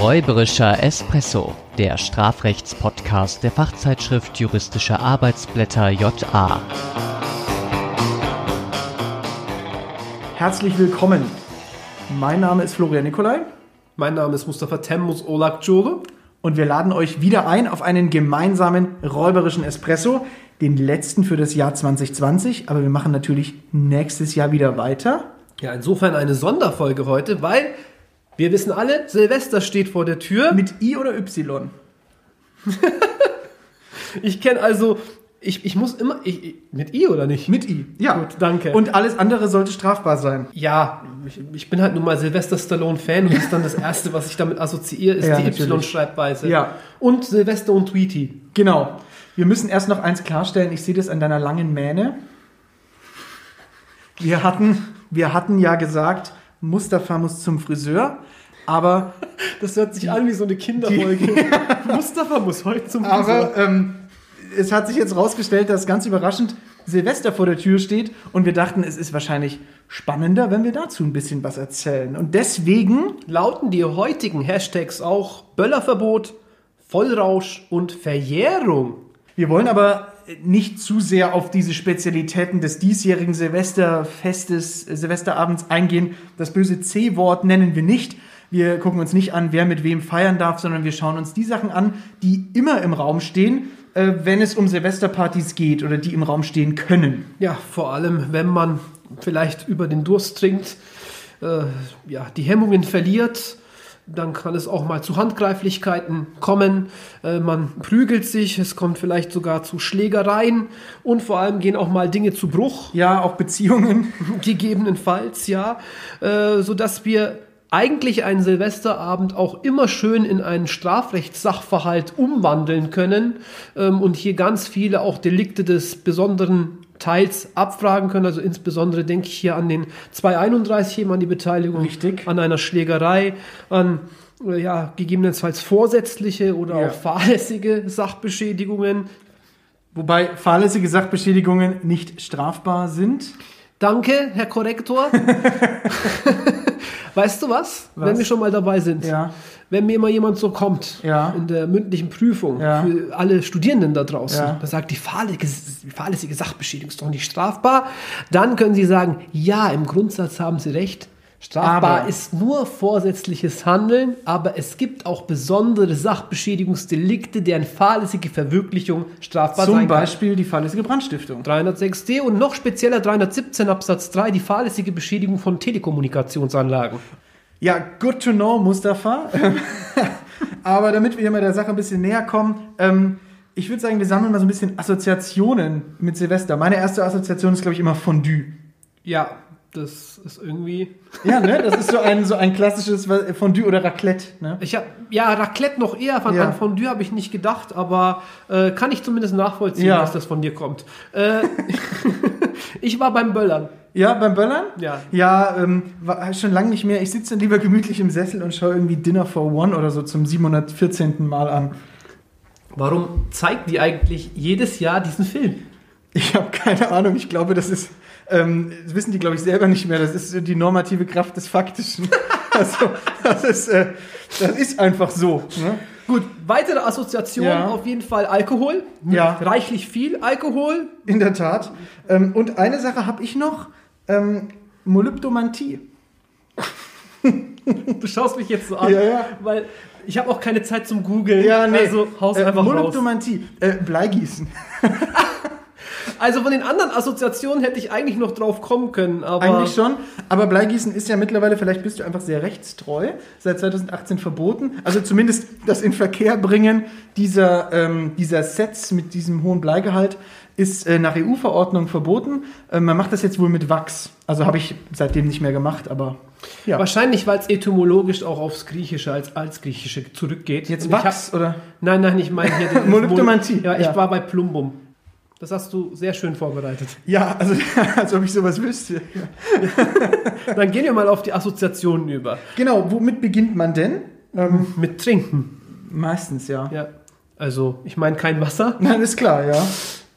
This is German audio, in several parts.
Räuberischer Espresso, der Strafrechtspodcast der Fachzeitschrift Juristische Arbeitsblätter JA. Herzlich willkommen. Mein Name ist Florian Nikolai Mein Name ist Mustafa Temmus Olak Jore. und wir laden euch wieder ein auf einen gemeinsamen räuberischen Espresso, den letzten für das Jahr 2020, aber wir machen natürlich nächstes Jahr wieder weiter. Ja, insofern eine Sonderfolge heute, weil wir wissen alle, Silvester steht vor der Tür. Mit I oder Y? Ich kenne also, ich, ich muss immer, ich, ich, mit I oder nicht? Mit I, ja. Gut, danke. Und alles andere sollte strafbar sein. Ja, ich, ich bin halt nun mal Sylvester Stallone-Fan und das ist dann das Erste, was ich damit assoziiere, ist Ja, die. Y-Schreibweise. Ja. Und Silvester und Tweety. Genau. Wir müssen erst noch eins klarstellen. Ich sehe das an deiner langen Mähne. Wir hatten, wir hatten ja gesagt, Mustafa muss zum Friseur, aber Das hört sich an wie so eine Kinderfolge. Mustafa muss heute zum Aber ähm, es hat sich jetzt rausgestellt, dass ganz überraschend Silvester vor der Tür steht und wir dachten, es ist wahrscheinlich spannender, wenn wir dazu ein bisschen was erzählen. Und deswegen, Lauten die heutigen Hashtags auch Böllerverbot, Vollrausch und Verjährung. wir wollen aber nicht zu sehr auf diese Spezialitäten des diesjährigen Silvesterfestes, äh, Silvesterabends eingehen. Das böse C-Wort nennen wir nicht. Wir gucken uns nicht an, wer mit wem feiern darf, sondern wir schauen uns die Sachen an, die immer im Raum stehen, äh, wenn es um Silvesterpartys geht oder die im Raum stehen können. Ja, vor allem, wenn man vielleicht über den Durst trinkt, äh, ja, die Hemmungen verliert, dann kann es auch mal zu Handgreiflichkeiten kommen. Äh, man prügelt sich, es kommt vielleicht sogar zu Schlägereien und vor allem gehen auch mal Dinge zu Bruch, Ja, auch Beziehungen. gegebenenfalls, ja, äh, sodass wir eigentlich einen Silvesterabend auch immer schön in einen Strafrechtssachverhalt umwandeln können ähm, und hier ganz viele auch Delikte des besonderen Teils abfragen können. Also insbesondere denke ich hier an den 231 eben an die Beteiligung Richtig. an einer Schlägerei, an äh, ja, gegebenenfalls vorsätzliche oder Ja. auch fahrlässige Sachbeschädigungen. Wobei fahrlässige Sachbeschädigungen nicht strafbar sind. Danke, Herr Korrektor. weißt du was? Was? Wenn wir schon mal dabei sind. Ja. Wenn mir mal jemand so kommt Ja. in der mündlichen Prüfung Ja. für alle Studierenden da draußen, Ja. da sagt, die fahrlässige, die fahrlässige Sachbeschädigung ist doch nicht strafbar, dann können Sie sagen, ja, im Grundsatz haben Sie recht. Strafbar Aber- ist nur vorsätzliches Handeln, aber es gibt auch besondere Sachbeschädigungsdelikte, deren fahrlässige Verwirklichung strafbar Zum sein kann. Beispiel die fahrlässige Brandstiftung. 306d und noch spezieller 317 Absatz 3 die fahrlässige Beschädigung von Telekommunikationsanlagen. Ja, good to know, Mustafa. Aber damit wir hier mal der Sache ein bisschen näher kommen, ähm, ich würde sagen, wir sammeln mal so ein bisschen Assoziationen mit Silvester. Meine erste Assoziation ist, glaube ich, immer Fondue. Ja, das ist irgendwie. Ja, ne? Das ist so ein, so ein klassisches Fondue oder Raclette, ne? Ich habe ja Raclette noch eher von Ja. an Fondue habe ich nicht gedacht, aber äh, kann ich zumindest nachvollziehen, Ja. dass das von dir kommt. Äh, ich war beim Böllern. Ja, beim Böllern? Ja. Ja, ähm, war schon lange nicht mehr. Ich sitze dann lieber gemütlich im Sessel und schaue irgendwie Dinner for One oder so zum 714. Mal an. Warum zeigt die eigentlich jedes Jahr diesen Film? Ich habe keine Ahnung. Ich glaube, das ist, ähm, das wissen die, glaube ich, selber nicht mehr. Das ist die normative Kraft des Faktischen. also, das ist, äh, das ist einfach so. Ne? Gut, weitere Assoziation Ja. auf jeden Fall Alkohol. Ja. Reichlich viel Alkohol. In der Tat. Ähm, und eine Sache habe ich noch. Ähm, Molybdomantie. Du schaust mich jetzt so an, Ja, ja. weil ich habe auch keine Zeit zum Googeln. Ja, nee. Also haus äh, einfach raus. Molybdomantie. Äh, Bleigießen. Also von den anderen Assoziationen hätte ich eigentlich noch drauf kommen können, aber Eigentlich schon. Aber Bleigießen ist ja mittlerweile, vielleicht bist du einfach sehr rechtstreu, seit 2018 verboten. Also zumindest das in Verkehr bringen dieser, ähm, dieser Sets mit diesem hohen Bleigehalt ist äh, nach EU-Verordnung verboten. Ähm, man macht das jetzt wohl mit Wachs. Also habe ich seitdem nicht mehr gemacht, aber ja. wahrscheinlich, weil es etymologisch auch aufs Griechische als Altgriechische zurückgeht. Jetzt Wachs oder? Hab, nein, nein, ich meine hier Molybdomantie, Ja, ich ja. war bei Plumbum. Das hast du sehr schön vorbereitet. Ja, also als ob ich sowas wüsste. Dann gehen wir mal auf die Assoziationen über. Genau, womit beginnt man denn? Ähm, Mit Trinken. meistens, ja. Ja. Also, ich meine kein Wasser. Nein, ist klar, ja.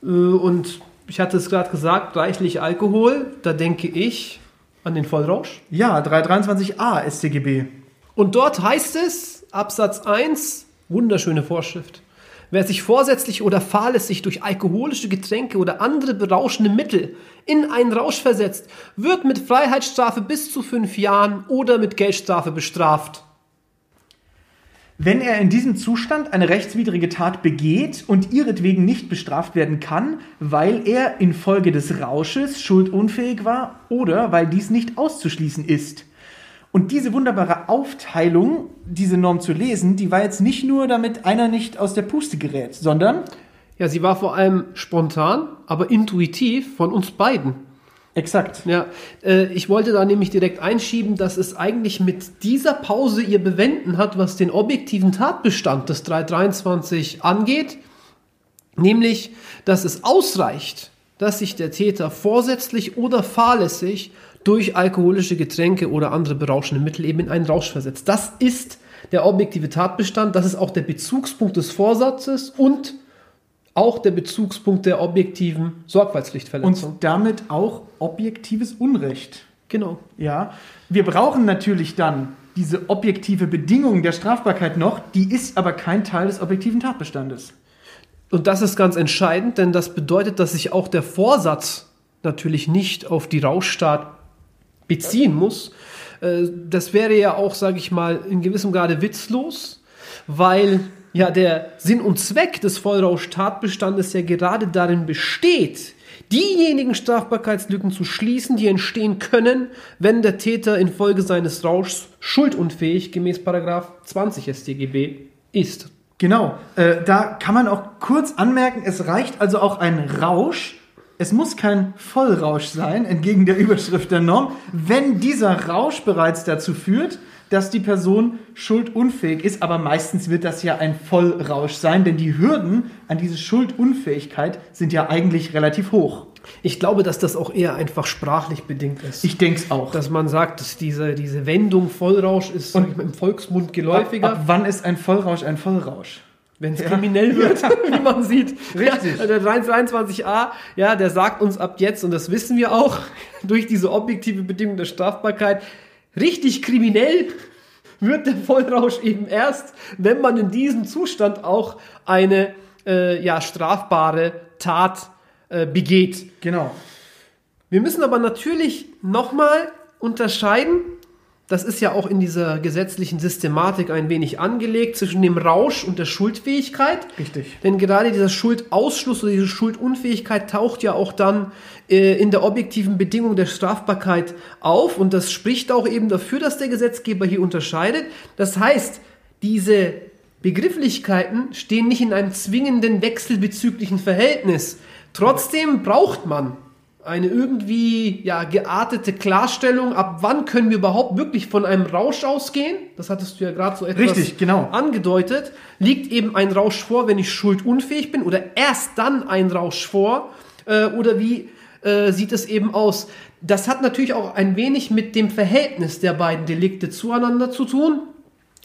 Äh, Und ich hatte es gerade gesagt, reichlich Alkohol. Da denke ich an den Vollrausch. Ja, 323a StGB. Und dort heißt es, Absatz 1, wunderschöne Vorschrift. Wer sich vorsätzlich oder fahrlässig durch alkoholische Getränke oder andere berauschende Mittel in einen Rausch versetzt, wird mit Freiheitsstrafe bis zu fünf Jahren oder mit Geldstrafe bestraft. Wenn er in diesem Zustand eine rechtswidrige Tat begeht und ihretwegen nicht bestraft werden kann, weil er infolge des Rausches schuldunfähig war oder weil dies nicht auszuschließen ist. Und diese wunderbare Aufteilung, diese Norm zu lesen, die war jetzt nicht nur, damit einer nicht aus der Puste gerät, sondern Ja, sie war vor allem spontan, aber intuitiv von uns beiden. exakt. Ja, äh, ich wollte da nämlich direkt einschieben, dass es eigentlich mit dieser Pause ihr Bewenden hat, was den objektiven Tatbestand des 323 angeht, nämlich, dass es ausreicht, dass sich der Täter vorsätzlich oder fahrlässig durch alkoholische Getränke oder andere berauschende Mittel eben in einen Rausch versetzt. Das ist der objektive Tatbestand, das ist auch der Bezugspunkt des Vorsatzes und auch der Bezugspunkt der objektiven Sorgfaltspflichtverletzung. Und damit auch objektives Unrecht. genau. Ja, wir brauchen natürlich dann diese objektive Bedingung der Strafbarkeit noch, die ist aber kein Teil des objektiven Tatbestandes. Und das ist ganz entscheidend, denn das bedeutet, dass sich auch der Vorsatz natürlich nicht auf die Rauschtat beziehen muss. Äh, Das wäre ja auch, sage ich mal, in gewissem Grade witzlos, weil ja der Sinn und Zweck des Vollrausch-Tatbestandes ja gerade darin besteht, diejenigen Strafbarkeitslücken zu schließen, die entstehen können, wenn der Täter infolge seines Rauschs schuldunfähig gemäß Paragraph 20 StGB ist. Genau, äh, da kann man auch kurz anmerken, es reicht also auch ein Rausch. Es muss kein Vollrausch sein, entgegen der Überschrift der Norm, wenn dieser Rausch bereits dazu führt, dass die Person schuldunfähig ist. Aber meistens wird das ja ein Vollrausch sein, denn die Hürden an diese Schuldunfähigkeit sind ja eigentlich relativ hoch. Ich glaube, dass das auch eher einfach sprachlich bedingt ist. Ich denke es auch. dass man sagt, dass diese, diese Wendung Vollrausch ist mal, im Volksmund ab, geläufiger, ab wann ist ein Vollrausch ein Vollrausch? Wenn es Ja. kriminell wird, wie man sieht. Richtig. Ja, der 23a, ja, der sagt uns ab jetzt, und das wissen wir auch, durch diese objektive Bedingung der Strafbarkeit, richtig kriminell wird der Vollrausch eben erst, wenn man in diesem Zustand auch eine äh, ja, strafbare Tat äh, begeht. Genau. Wir müssen aber natürlich nochmal unterscheiden, das ist ja auch in dieser gesetzlichen Systematik ein wenig angelegt, zwischen dem Rausch und der Schuldfähigkeit. Richtig. Denn gerade dieser Schuldausschluss oder diese Schuldunfähigkeit taucht ja auch dann äh, in der objektiven Bedingung der Strafbarkeit auf und das spricht auch eben dafür, dass der Gesetzgeber hier unterscheidet. Das heißt, diese Begrifflichkeiten stehen nicht in einem zwingenden wechselbezüglichen Verhältnis. Trotzdem braucht man eine irgendwie ja, geartete Klarstellung, ab wann können wir überhaupt wirklich von einem Rausch ausgehen. Das hattest du ja gerade so etwas Richtig, genau. angedeutet. Liegt eben ein Rausch vor, wenn ich schuldunfähig bin oder erst dann ein Rausch vor? Äh, oder wie äh, sieht es eben aus? Das hat natürlich auch ein wenig mit dem Verhältnis der beiden Delikte zueinander zu tun.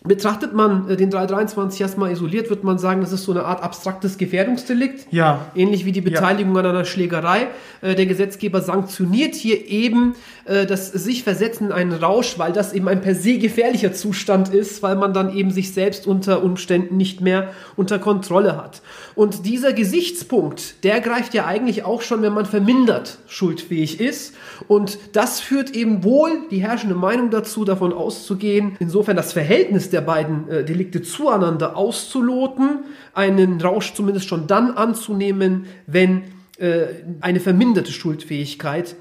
Betrachtet man äh, den 323 erstmal isoliert, wird man sagen, das ist so eine Art abstraktes Gefährdungsdelikt. Ja. Ähnlich wie die Beteiligung an einer Schlägerei. Äh, Der Gesetzgeber sanktioniert hier eben äh, das sich versetzen in einen Rausch, weil das eben ein per se gefährlicher Zustand ist, weil man dann eben sich selbst unter Umständen nicht mehr unter Kontrolle hat. Und dieser Gesichtspunkt, der greift ja eigentlich auch schon, wenn man vermindert schuldfähig ist. Und das führt eben wohl die herrschende Meinung dazu, davon auszugehen, insofern das Verhältnis der beiden äh, Delikte zueinander auszuloten, einen Rausch zumindest schon dann anzunehmen, wenn äh, eine verminderte Schuldfähigkeit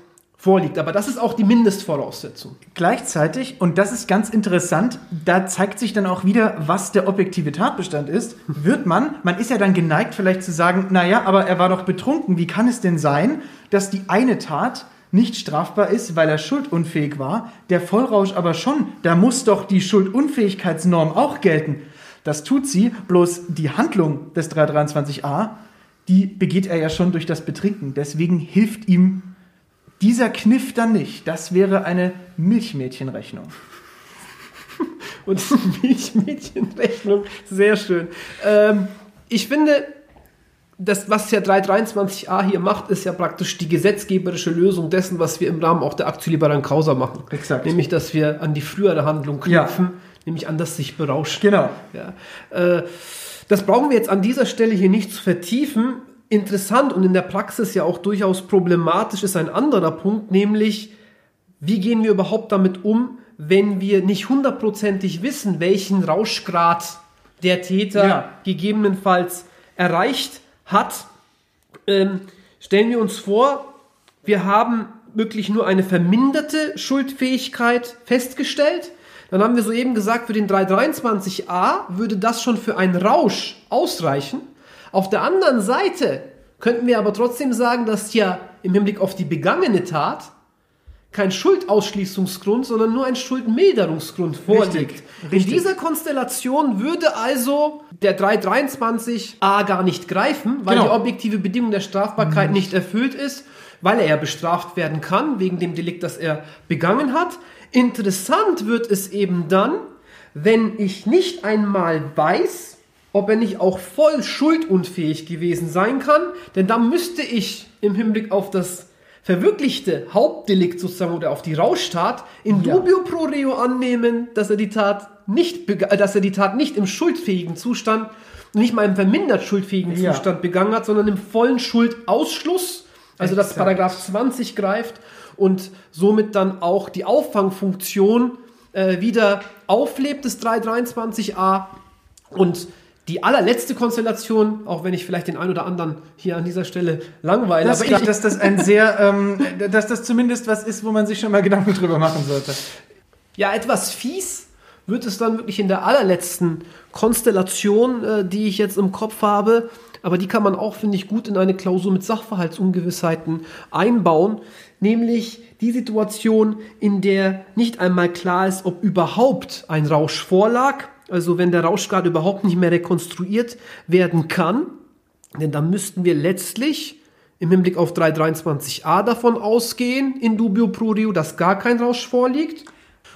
vorliegt. Aber das ist auch die Mindestvoraussetzung. Gleichzeitig, und das ist ganz interessant, da zeigt sich dann auch wieder, was der objektive Tatbestand ist, wird man, man ist ja dann geneigt vielleicht zu sagen, naja, aber er war doch betrunken, wie kann es denn sein, dass die eine Tat nicht strafbar ist, weil er schuldunfähig war, der Vollrausch aber schon, da muss doch die Schuldunfähigkeitsnorm auch gelten. Das tut sie, bloß die Handlung des 323a, die begeht er ja schon durch das Betrinken. Deswegen hilft ihm dieser Kniff dann nicht. Das wäre eine Milchmädchenrechnung. Und Milchmädchenrechnung, sehr schön. Ähm, ich finde, das, was ja 323a hier macht, ist ja praktisch die gesetzgeberische Lösung dessen, was wir im Rahmen auch der Aktu Liberan Causa machen. Exakt. Nämlich, dass wir an die frühere Handlung knüpfen, nämlich an das sich berauschen. Genau. Ja. Äh, das brauchen wir jetzt an dieser Stelle hier nicht zu vertiefen. Interessant und in der Praxis ja auch durchaus problematisch ist ein anderer Punkt, nämlich wie gehen wir überhaupt damit um, wenn wir nicht hundertprozentig wissen, welchen Rauschgrad der Täter Ja. gegebenenfalls erreicht hat. Ähm, stellen wir uns vor, wir haben wirklich nur eine verminderte Schuldfähigkeit festgestellt. Dann haben wir soeben gesagt, für den 323a würde das schon für einen Rausch ausreichen. Auf der anderen Seite könnten wir aber trotzdem sagen, dass ja im Hinblick auf die begangene Tat kein Schuldausschließungsgrund, sondern nur ein Schuldmilderungsgrund vorliegt. In richtig. dieser Konstellation würde also der 323a gar nicht greifen, weil Genau. die objektive Bedingung der Strafbarkeit nicht erfüllt ist, weil er ja bestraft werden kann wegen dem Delikt, das er begangen hat. Interessant wird es eben dann, wenn ich nicht einmal weiß, ob er nicht auch voll schuldunfähig gewesen sein kann, denn dann müsste ich im Hinblick auf das verwirklichte Hauptdelikt sozusagen oder auf die Rauschtat in Ja. dubio pro reo annehmen, dass er die Tat nicht, äh, dass er die Tat nicht im schuldfähigen Zustand, nicht mal im vermindert schuldfähigen Ja. Zustand begangen hat, sondern im vollen Schuldausschluss, also dass Exakt. Paragraph 20 greift und somit dann auch die Auffangfunktion äh, wieder auflebt des 323a und die allerletzte Konstellation, auch wenn ich vielleicht den einen oder anderen hier an dieser Stelle langweile, Das aber ich, dass das ein sehr, ähm, dass das zumindest was ist, wo man sich schon mal Gedanken drüber machen sollte. Ja, etwas fies wird es dann wirklich in der allerletzten Konstellation, äh, die ich jetzt im Kopf habe. Aber die kann man auch, finde ich, gut in eine Klausur mit Sachverhaltsungewissheiten einbauen. Nämlich die Situation, in der nicht einmal klar ist, ob überhaupt ein Rausch vorlag. Also wenn der Rauschgrad überhaupt nicht mehr rekonstruiert werden kann. Denn dann müssten wir letztlich im Hinblick auf 323a davon ausgehen, in dubio pro reo, dass gar kein Rausch vorliegt.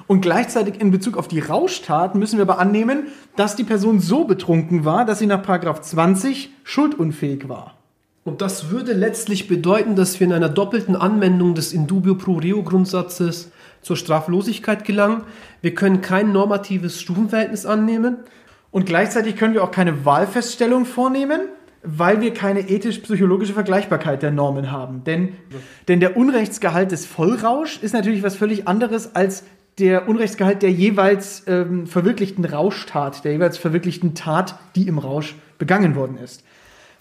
Und gleichzeitig in Bezug auf die Rauschtat müssen wir aber annehmen, dass die Person so betrunken war, dass sie nach Paragraph 20 schuldunfähig war. Und das würde letztlich bedeuten, dass wir in einer doppelten Anwendung des in dubio pro reo Grundsatzes zur Straflosigkeit gelangen. Wir können kein normatives Stufenverhältnis annehmen. Und gleichzeitig können wir auch keine Wahlfeststellung vornehmen, weil wir keine ethisch-psychologische Vergleichbarkeit der Normen haben. Denn, denn der Unrechtsgehalt des Vollrausch ist natürlich was völlig anderes als der Unrechtsgehalt der jeweils ähm, verwirklichten Rauschtat, der jeweils verwirklichten Tat, die im Rausch begangen worden ist.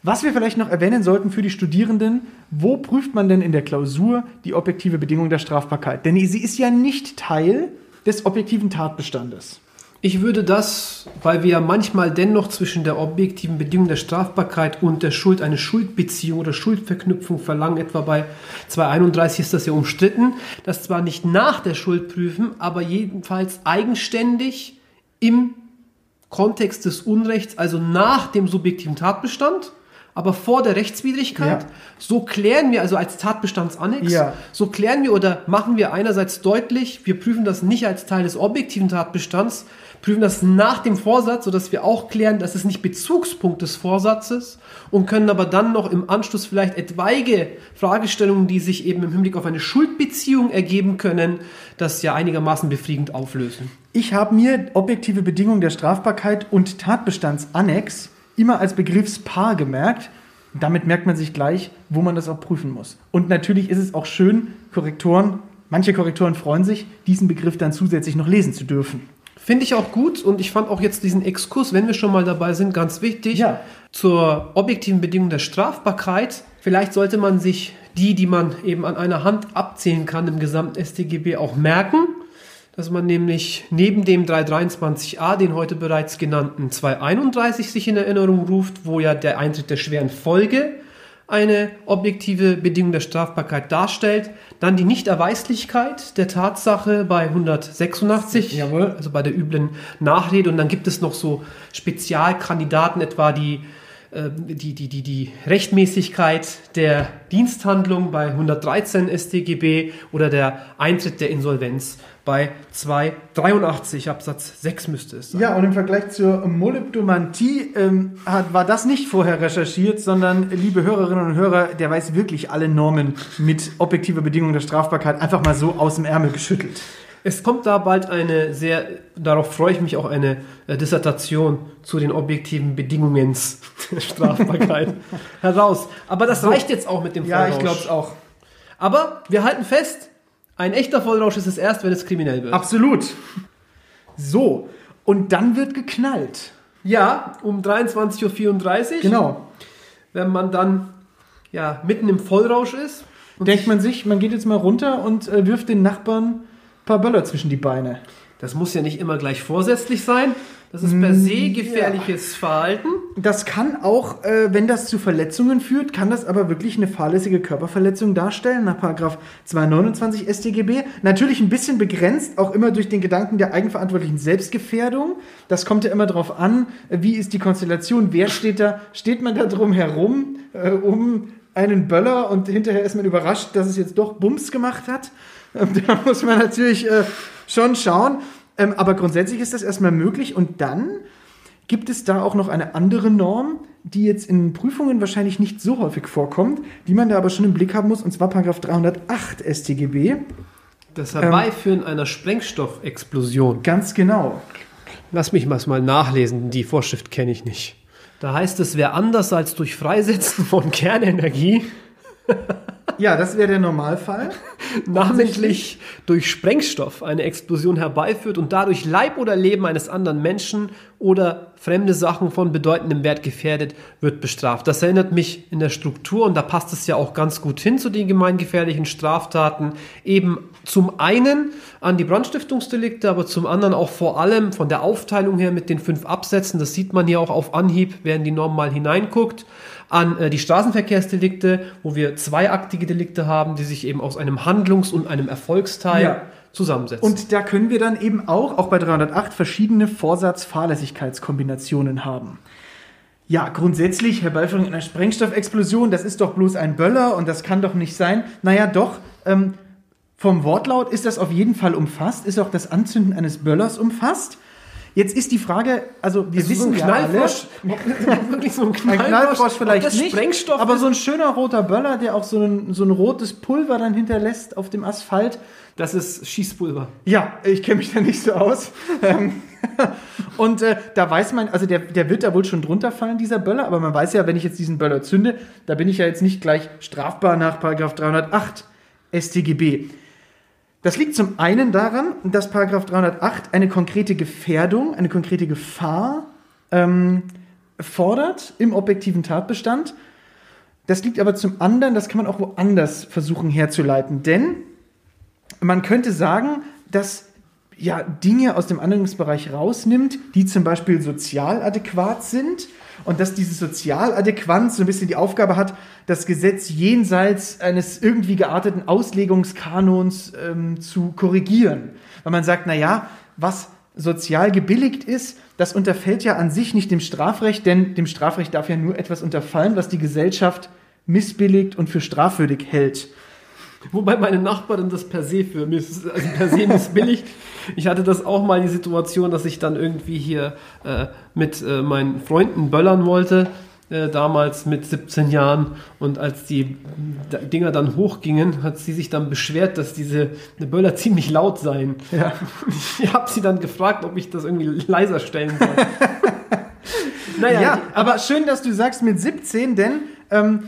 Was wir vielleicht noch erwähnen sollten für die Studierenden, wo prüft man denn in der Klausur die objektive Bedingung der Strafbarkeit? Denn sie ist ja nicht Teil des objektiven Tatbestandes. Ich würde das, weil wir ja manchmal dennoch zwischen der objektiven Bedingung der Strafbarkeit und der Schuld eine Schuldbeziehung oder Schuldverknüpfung verlangen, etwa bei 231 ist das ja umstritten, das zwar nicht nach der Schuld prüfen, aber jedenfalls eigenständig im Kontext des Unrechts, also nach dem subjektiven Tatbestand, aber vor der Rechtswidrigkeit. Ja. So klären wir also als Tatbestandsannex, Ja. so klären wir oder machen wir einerseits deutlich, wir prüfen das nicht als Teil des objektiven Tatbestands, prüfen das nach dem Vorsatz, sodass wir auch klären, dass es nicht Bezugspunkt des Vorsatzes und können aber dann noch im Anschluss vielleicht etwaige Fragestellungen, die sich eben im Hinblick auf eine Schuldbeziehung ergeben können, das ja einigermaßen befriedigend auflösen. Ich habe mir objektive Bedingungen der Strafbarkeit und Tatbestandsannex immer als Begriffspaar gemerkt. Damit merkt man sich gleich, wo man das auch prüfen muss. Und natürlich ist es auch schön, Korrektoren, manche Korrektoren freuen sich, diesen Begriff dann zusätzlich noch lesen zu dürfen. Finde ich auch gut und ich fand auch jetzt diesen Exkurs, wenn wir schon mal dabei sind, ganz wichtig Ja. zur objektiven Bedingung der Strafbarkeit. Vielleicht sollte man sich die, die man eben an einer Hand abzählen kann im gesamten StGB auch merken, dass man nämlich neben dem 323a, den heute bereits genannten 231 sich in Erinnerung ruft, wo ja der Eintritt der schweren Folge eine objektive Bedingung der Strafbarkeit darstellt. Dann die Nichterweislichkeit der Tatsache bei 186, Jawohl. also bei der üblen Nachrede. Und dann gibt es noch so Spezialkandidaten, etwa die, die, die, die, die Rechtmäßigkeit der Diensthandlung bei 113 StGB oder der Eintritt der Insolvenz bei 283 Absatz 6 müsste es sein. Ja, und im Vergleich zur Molybdomantie ähm, hat, war das nicht vorher recherchiert, sondern, liebe Hörerinnen und Hörer, der weiß wirklich alle Normen mit objektiver Bedingung der Strafbarkeit einfach mal so aus dem Ärmel geschüttelt. Es kommt da bald eine sehr, darauf freue ich mich auch, eine äh, Dissertation zu den objektiven Bedingungen der Strafbarkeit heraus. Aber das reicht jetzt auch mit dem Ja, Vollrausch. ich glaube es auch. Aber wir halten fest, ein echter Vollrausch ist es erst, wenn es kriminell wird. Absolut. So, und dann wird geknallt. Ja, um 23.34 Uhr. Genau. Wenn man dann ja, mitten im Vollrausch ist. Denkt man sich, man geht jetzt mal runter und äh, wirft den Nachbarn paar Böller zwischen die Beine. Das muss ja nicht immer gleich vorsätzlich sein. Das ist per se gefährliches Verhalten. Das kann auch, äh, wenn das zu Verletzungen führt, kann das aber wirklich eine fahrlässige Körperverletzung darstellen, nach Paragraph 229 StGB. Natürlich ein bisschen begrenzt, auch immer durch den Gedanken der eigenverantwortlichen Selbstgefährdung. Das kommt ja immer darauf an, wie ist die Konstellation, wer steht da, steht man da drum herum, äh, um einen Böller und hinterher ist man überrascht, dass es jetzt doch Bums gemacht hat. Ähm, Da muss man natürlich äh, schon schauen. Ähm, aber grundsätzlich ist das erstmal möglich und dann gibt es da auch noch eine andere Norm, die jetzt in Prüfungen wahrscheinlich nicht so häufig vorkommt, die man da aber schon im Blick haben muss, und zwar Paragraph 308 StGB. Das Herbeiführen einer Sprengstoffexplosion. Ganz genau. Lass mich mal mal nachlesen, die Vorschrift kenne ich nicht. Da heißt es, wer anders als durch Freisetzen von Kernenergie, Ja, das wäre der Normalfall. namentlich durch Sprengstoff, eine Explosion herbeiführt und dadurch Leib oder Leben eines anderen Menschen oder fremde Sachen von bedeutendem Wert gefährdet, wird bestraft. Das erinnert mich in der Struktur und da passt es ja auch ganz gut hin zu den gemeingefährlichen Straftaten. Eben zum einen an die Brandstiftungsdelikte, aber zum anderen auch vor allem von der Aufteilung her mit den fünf Absätzen. Das sieht man hier auch auf Anhieb, in die Norm mal hineinguckt an äh, die Straßenverkehrsdelikte, wo wir zweiaktige Delikte haben, die sich eben aus einem Handlungs- und einem Erfolgsteil Ja. zusammensetzen. Und da können wir dann eben auch, auch bei 308, verschiedene Vorsatz-Fahrlässigkeitskombinationen haben. Ja, grundsätzlich Herbeiführung einer Sprengstoffexplosion, das ist doch bloß ein Böller und das kann doch nicht sein. Naja, doch, ähm, vom Wortlaut ist das auf jeden Fall umfasst, ist auch das Anzünden eines Böllers umfasst. Jetzt ist die Frage, also wir Also wissen so ein ja alle, Knallfrosch, wirklich so ein ein Knallfrosch, Knallfrosch vielleicht nicht, Sprengstoff aber ist, so ein schöner roter Böller, der auch so ein, so ein rotes Pulver dann hinterlässt auf dem Asphalt. das ist Schießpulver. Ja, ich kenne mich da nicht so aus. Ähm, und äh, da weiß man, also der, der wird da wohl schon drunter fallen, dieser Böller, aber man weiß ja, wenn ich jetzt diesen Böller zünde, da bin ich ja jetzt nicht gleich strafbar nach Paragraph 308 StGB. Das liegt zum einen daran, dass Paragraph 308 eine konkrete Gefährdung, eine konkrete Gefahr ähm, fordert im objektiven Tatbestand. Das liegt aber zum anderen, das kann man auch woanders versuchen herzuleiten. Denn man könnte sagen, dass ja Dinge aus dem Anwendungsbereich rausnimmt, die zum Beispiel sozial adäquat sind und dass diese Sozialadäquanz so ein bisschen die Aufgabe hat, das Gesetz jenseits eines irgendwie gearteten Auslegungskanons ähm, zu korrigieren. Weil man sagt, na ja, was sozial gebilligt ist, das unterfällt ja an sich nicht dem Strafrecht, denn dem Strafrecht darf ja nur etwas unterfallen, was die Gesellschaft missbilligt und für strafwürdig hält. Wobei meine Nachbarin das per se für miss, also per se missbilligt. Ich hatte das auch mal die Situation, dass ich dann irgendwie hier äh, mit äh, meinen Freunden böllern wollte, äh, damals mit 17 Jahren. Und als die Dinger dann hochgingen, hat sie sich dann beschwert, dass diese Böller ziemlich laut seien. Ja. Ich habe sie dann gefragt, ob ich das irgendwie leiser stellen soll. naja, Ja, die- aber schön, dass du sagst mit 17, denn ähm,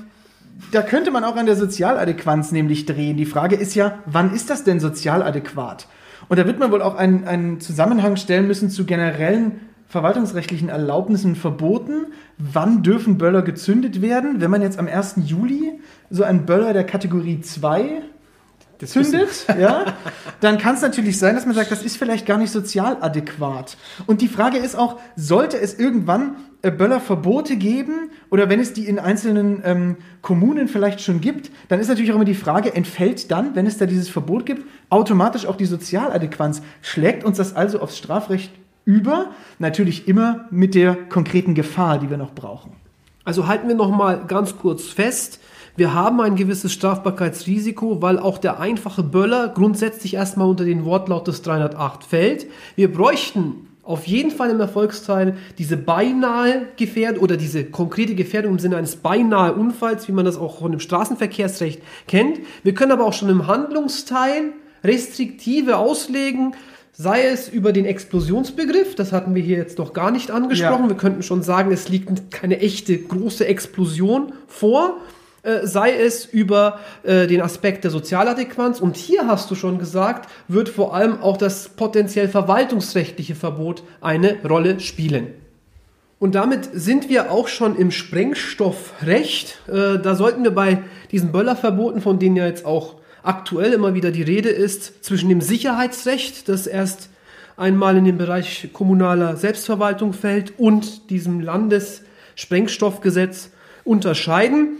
da könnte man auch an der Sozialadäquanz nämlich drehen. Die Frage ist ja, wann ist das denn sozial adäquat? Und da wird man wohl auch einen, einen Zusammenhang stellen müssen zu generellen verwaltungsrechtlichen Erlaubnissen Verboten. Wann dürfen Böller gezündet werden? Wenn man jetzt am 1. Juli so einen Böller der Kategorie 2 das zündet, ja, dann kann es natürlich sein, dass man sagt, das ist vielleicht gar nicht sozial adäquat. Und die Frage ist auch, sollte es irgendwann äh, Böllerverbote geben oder wenn es die in einzelnen ähm, Kommunen vielleicht schon gibt, dann ist natürlich auch immer die Frage, entfällt dann, wenn es da dieses Verbot gibt, automatisch auch die Sozialadäquanz? Schlägt uns das also aufs Strafrecht über? Natürlich immer mit der konkreten Gefahr, die wir noch brauchen. Also halten wir noch mal ganz kurz fest. Wir haben ein gewisses Strafbarkeitsrisiko, weil auch der einfache Böller grundsätzlich erstmal unter den Wortlaut des 308 fällt. Wir bräuchten auf jeden Fall im Erfolgsteil diese beinahe Gefährdung oder diese konkrete Gefährdung im Sinne eines beinahe Unfalls, wie man das auch von dem Straßenverkehrsrecht kennt. Wir können aber auch schon im Handlungsteil restriktive auslegen, sei es über den Explosionsbegriff, das hatten wir hier jetzt noch gar nicht angesprochen. Ja. Wir könnten schon sagen, es liegt keine echte große Explosion vor. Äh, sei es über äh, den Aspekt der Sozialadäquanz. Und hier hast du schon gesagt, wird vor allem auch das potenziell verwaltungsrechtliche Verbot eine Rolle spielen. Und damit sind wir auch schon im Sprengstoffrecht. Äh, da sollten wir bei diesen Böllerverboten, von denen ja jetzt auch aktuell immer wieder die Rede ist, zwischen dem Sicherheitsrecht, das erst einmal in den Bereich kommunaler Selbstverwaltung fällt, und diesem Landessprengstoffgesetz unterscheiden.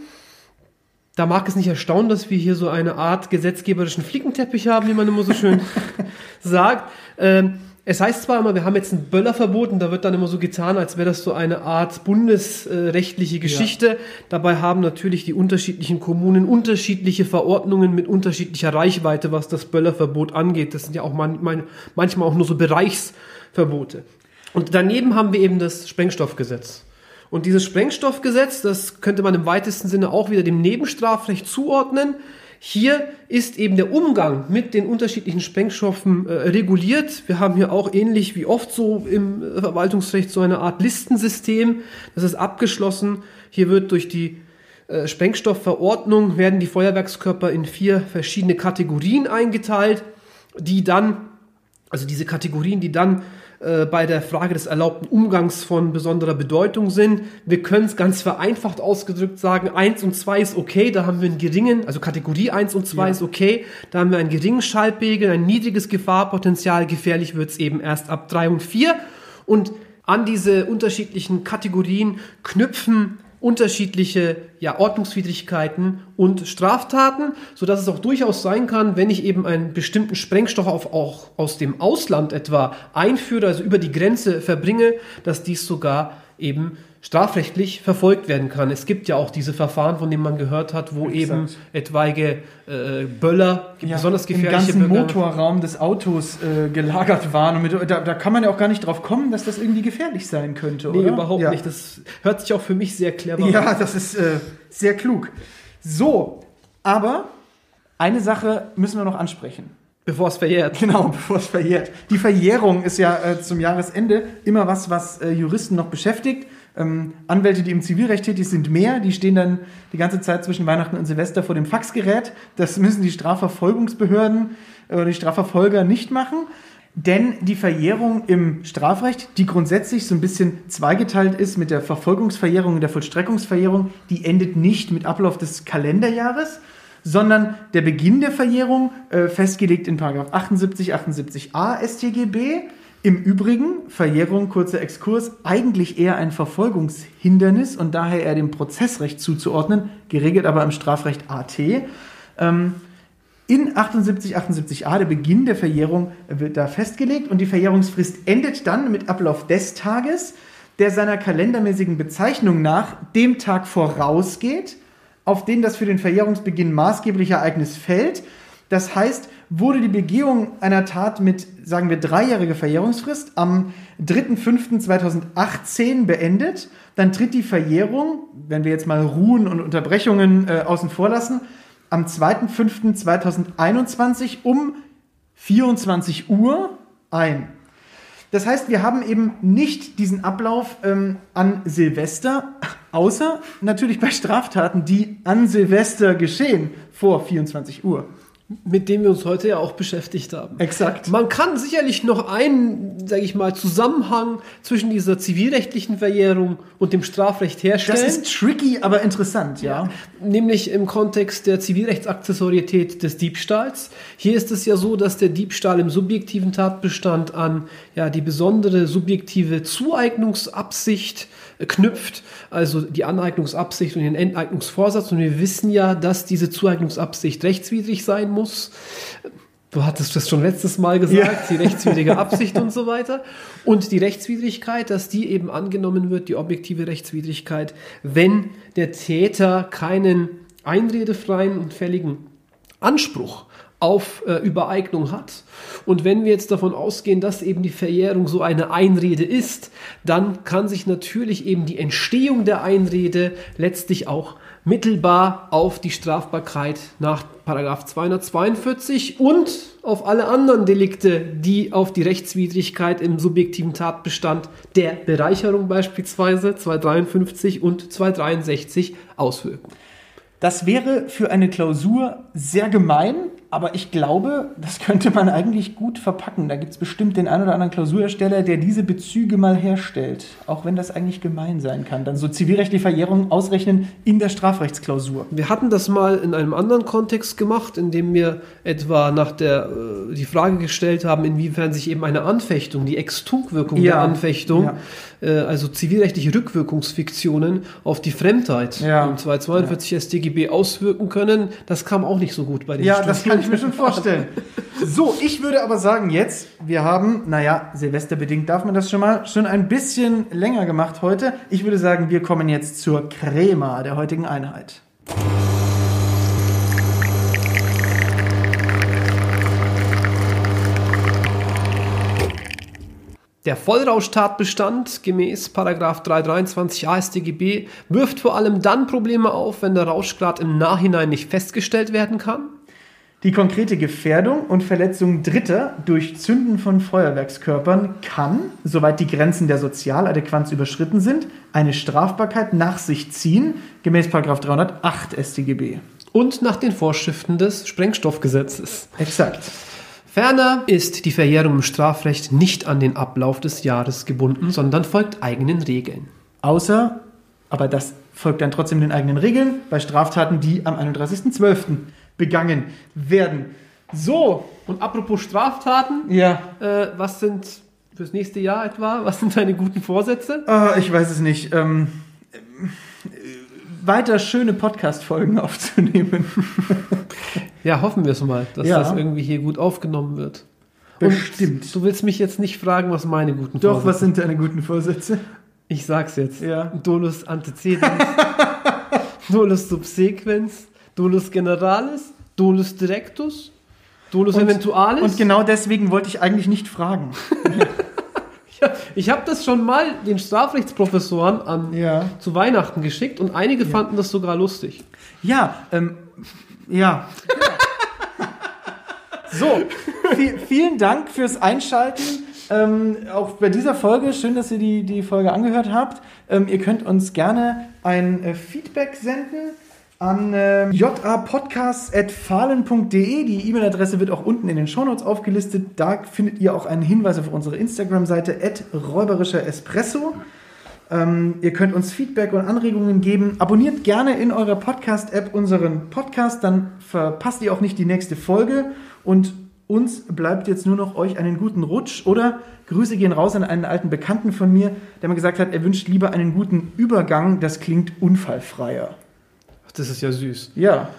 Da mag es nicht erstaunen, dass wir hier so eine Art gesetzgeberischen Flickenteppich haben, wie man immer so schön sagt. Ähm, es heißt zwar immer, wir haben jetzt ein Böllerverbot und da wird dann immer so getan, als wäre das so eine Art bundesrechtliche Geschichte. Dabei haben natürlich die unterschiedlichen Kommunen unterschiedliche Verordnungen mit unterschiedlicher Reichweite, was das Böllerverbot angeht. Das sind ja auch man, man, manchmal auch nur so Bereichsverbote. Und daneben haben wir eben das Sprengstoffgesetz. Und dieses Sprengstoffgesetz, das könnte man im weitesten Sinne auch wieder dem Nebenstrafrecht zuordnen. Hier ist eben der Umgang mit den unterschiedlichen Sprengstoffen äh, reguliert. Wir haben hier auch ähnlich wie oft so im äh, Verwaltungsrecht so eine Art Listensystem. Das ist abgeschlossen. Hier wird durch die äh, Sprengstoffverordnung werden die Feuerwerkskörper in vier verschiedene Kategorien eingeteilt, die dann, also diese Kategorien, die dann äh, bei der Frage des erlaubten Umgangs von besonderer Bedeutung sind. Wir können es ganz vereinfacht ausgedrückt sagen, 1 und 2 ist okay, da haben wir einen geringen, also Kategorie 1 und 2 Ja. ist okay, da haben wir einen geringen Schallpegel, ein niedriges Gefahrpotenzial, gefährlich wird es eben erst ab 3 und 4 und an diese unterschiedlichen Kategorien knüpfen unterschiedliche ja, Ordnungswidrigkeiten und Straftaten, sodass es auch durchaus sein kann, wenn ich eben einen bestimmten Sprengstoff auf, auch aus dem Ausland etwa einführe, also über die Grenze verbringe, dass dies sogar eben strafrechtlich verfolgt werden kann. Es gibt ja auch diese Verfahren, von denen man gehört hat, wo Exakt. eben etwaige äh, Böller, Ja, besonders im gefährliche ganzen Böller, Motorraum des Autos äh, gelagert waren. Und mit, da, da kann man ja auch gar nicht drauf kommen, dass das irgendwie gefährlich sein könnte, Nee, oder? überhaupt ja. nicht. Das hört sich auch für mich sehr clever an. Ja, das ist äh, sehr klug. So, aber eine Sache müssen wir noch ansprechen. Bevor es verjährt. Genau, bevor es verjährt. Die Verjährung ist ja äh, zum Jahresende immer was, was äh, Juristen noch beschäftigt. Ähm, Anwälte, die im Zivilrecht tätig sind, mehr. Die stehen dann die ganze Zeit zwischen Weihnachten und Silvester vor dem Faxgerät. Das müssen die Strafverfolgungsbehörden äh, oder die Strafverfolger nicht machen. Denn die Verjährung im Strafrecht, die grundsätzlich so ein bisschen zweigeteilt ist mit der Verfolgungsverjährung und der Vollstreckungsverjährung, die endet nicht mit Ablauf des Kalenderjahres, sondern der Beginn der Verjährung, äh, festgelegt in 78, 78a StGB. Im Übrigen, Verjährung, kurzer Exkurs, eigentlich eher ein Verfolgungshindernis und daher eher dem Prozessrecht zuzuordnen, geregelt aber im Strafrecht AT. Ähm, in 78, 78a, der Beginn der Verjährung, wird da festgelegt und die Verjährungsfrist endet dann mit Ablauf des Tages, der seiner kalendermäßigen Bezeichnung nach dem Tag vorausgeht, auf den das für den Verjährungsbeginn maßgebliche Ereignis fällt. Das heißt, wurde die Begehung einer Tat mit, sagen wir, dreijähriger Verjährungsfrist am 3.5.2018 beendet, dann tritt die Verjährung, wenn wir jetzt mal Ruhen und Unterbrechungen äh, außen vor lassen, am 2.5.2021 um 24 Uhr ein. Das heißt, wir haben eben nicht diesen Ablauf ähm, an Silvester, außer natürlich bei Straftaten, die an Silvester geschehen, vor 24 Uhr. Mit dem wir uns heute ja auch beschäftigt haben. Exakt. Man kann sicherlich noch einen, sage ich mal, Zusammenhang zwischen dieser zivilrechtlichen Verjährung und dem Strafrecht herstellen. Das ist tricky, aber interessant, ja. Nämlich im Kontext der Zivilrechtsaccessorietät des Diebstahls. Hier ist es ja so, dass der Diebstahl im subjektiven Tatbestand an ja, die besondere subjektive Zueignungsabsicht äh, knüpft, also die Aneignungsabsicht und den Enteignungsvorsatz. Und wir wissen ja, dass diese Zueignungsabsicht rechtswidrig sein muss. Du hattest das schon letztes Mal gesagt, die rechtswidrige Absicht und so weiter. Und die Rechtswidrigkeit, dass die eben angenommen wird, die objektive Rechtswidrigkeit, wenn der Täter keinen einredefreien und fälligen Anspruch auf äh, Übereignung hat. Und wenn wir jetzt davon ausgehen, dass eben die Verjährung so eine Einrede ist, dann kann sich natürlich eben die Entstehung der Einrede letztlich auch mittelbar auf die Strafbarkeit nach Paragraph 242 und auf alle anderen Delikte, die auf die Rechtswidrigkeit im subjektiven Tatbestand der Bereicherung beispielsweise 253 und 263 auswirken. Das wäre für eine Klausur sehr gemein, aber ich glaube, das könnte man eigentlich gut verpacken. Da gibt es bestimmt den einen oder anderen Klausurersteller, der diese Bezüge mal herstellt. Auch wenn das eigentlich gemein sein kann. Dann so zivilrechtliche Verjährung ausrechnen in der Strafrechtsklausur. Wir hatten das mal in einem anderen Kontext gemacht, in dem wir etwa nach der äh, die Frage gestellt haben, inwiefern sich eben eine Anfechtung, die Extugwirkung Ja. der Anfechtung, Ja. äh, also zivilrechtliche Rückwirkungsfiktionen auf die Fremdheit Ja. im 242 StGB auswirken können. Das kam auch nicht so gut bei den Ja. Ich mir schon vorstellen. So, ich würde aber sagen jetzt, wir haben, naja, silvesterbedingt darf man das schon mal, schon ein bisschen länger gemacht heute. Ich würde sagen, wir kommen jetzt zur Crema der heutigen Einheit. Der Vollrauschtatbestand gemäß Paragraph 323 AStGB wirft vor allem dann Probleme auf, wenn der Rauschgrad im Nachhinein nicht festgestellt werden kann. Die konkrete Gefährdung und Verletzung Dritter durch Zünden von Feuerwerkskörpern kann, soweit die Grenzen der Sozialadäquanz überschritten sind, eine Strafbarkeit nach sich ziehen, gemäß 308 StGB. und nach den Vorschriften des Sprengstoffgesetzes. Exakt. Ferner ist die Verjährung im Strafrecht nicht an den Ablauf des Jahres gebunden, sondern folgt eigenen Regeln. Außer, aber das folgt dann trotzdem den eigenen Regeln, bei Straftaten, die am 31.12. begangen werden. So, Und apropos Straftaten, ja, äh, was sind fürs nächste Jahr etwa, was sind deine guten Vorsätze? Ah, ich weiß es nicht. Ähm, ähm, weiter schöne Podcast-Folgen aufzunehmen. Ja, hoffen wir es mal, dass Ja. das irgendwie hier gut aufgenommen wird. Bestimmt. Und du willst mich jetzt nicht fragen, was meine guten Doch, Vorsätze was sind deine guten Vorsätze? Ich sag's jetzt. Ja. Dolus antecedens, Dolus subsequens, Dolus generalis, Dolus directus, Dolus Und- eventualis. Und genau deswegen wollte ich eigentlich nicht fragen. Ja, ich habe das schon mal den Strafrechtsprofessoren an, Ja. zu Weihnachten geschickt und einige fanden das sogar lustig. Ja, ähm, ja. So, vi- vielen Dank fürs Einschalten. Ähm, auch bei dieser Folge, schön, dass ihr die, die Folge angehört habt. Ähm, ihr könnt uns gerne ein äh, Feedback senden an ähm, japodcast.fahlen.de. Die E-Mail-Adresse wird auch unten in den Shownotes aufgelistet. Da findet ihr auch einen Hinweis auf unsere Instagram-Seite räuberischer Espresso. Ähm, ihr könnt uns Feedback und Anregungen geben. Abonniert gerne in eurer Podcast-App unseren Podcast, dann verpasst ihr auch nicht die nächste Folge. Und uns bleibt jetzt nur noch euch einen guten Rutsch oder Grüße gehen raus an einen alten Bekannten von mir, der mir gesagt hat, er wünscht lieber einen guten Übergang. Das klingt unfallfreier. Das ist ja süß. Ja,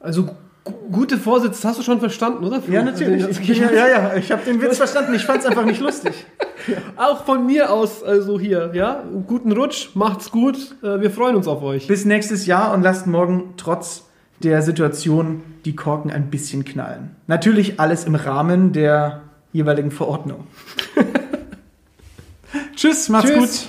Also gu- gute Vorsätze hast du schon verstanden, oder? ja, natürlich. Also, Ich, ja, ja, ja, ich habe den Witz verstanden. Ich fand es einfach nicht lustig. Auch von mir aus, also hier, ja. Guten Rutsch, macht's gut. Äh, Wir freuen uns auf euch. Bis nächstes Jahr und lasst morgen trotz der Situation die Korken ein bisschen knallen. Natürlich alles im Rahmen der jeweiligen Verordnung. Tschüss, macht's Tschüss. gut.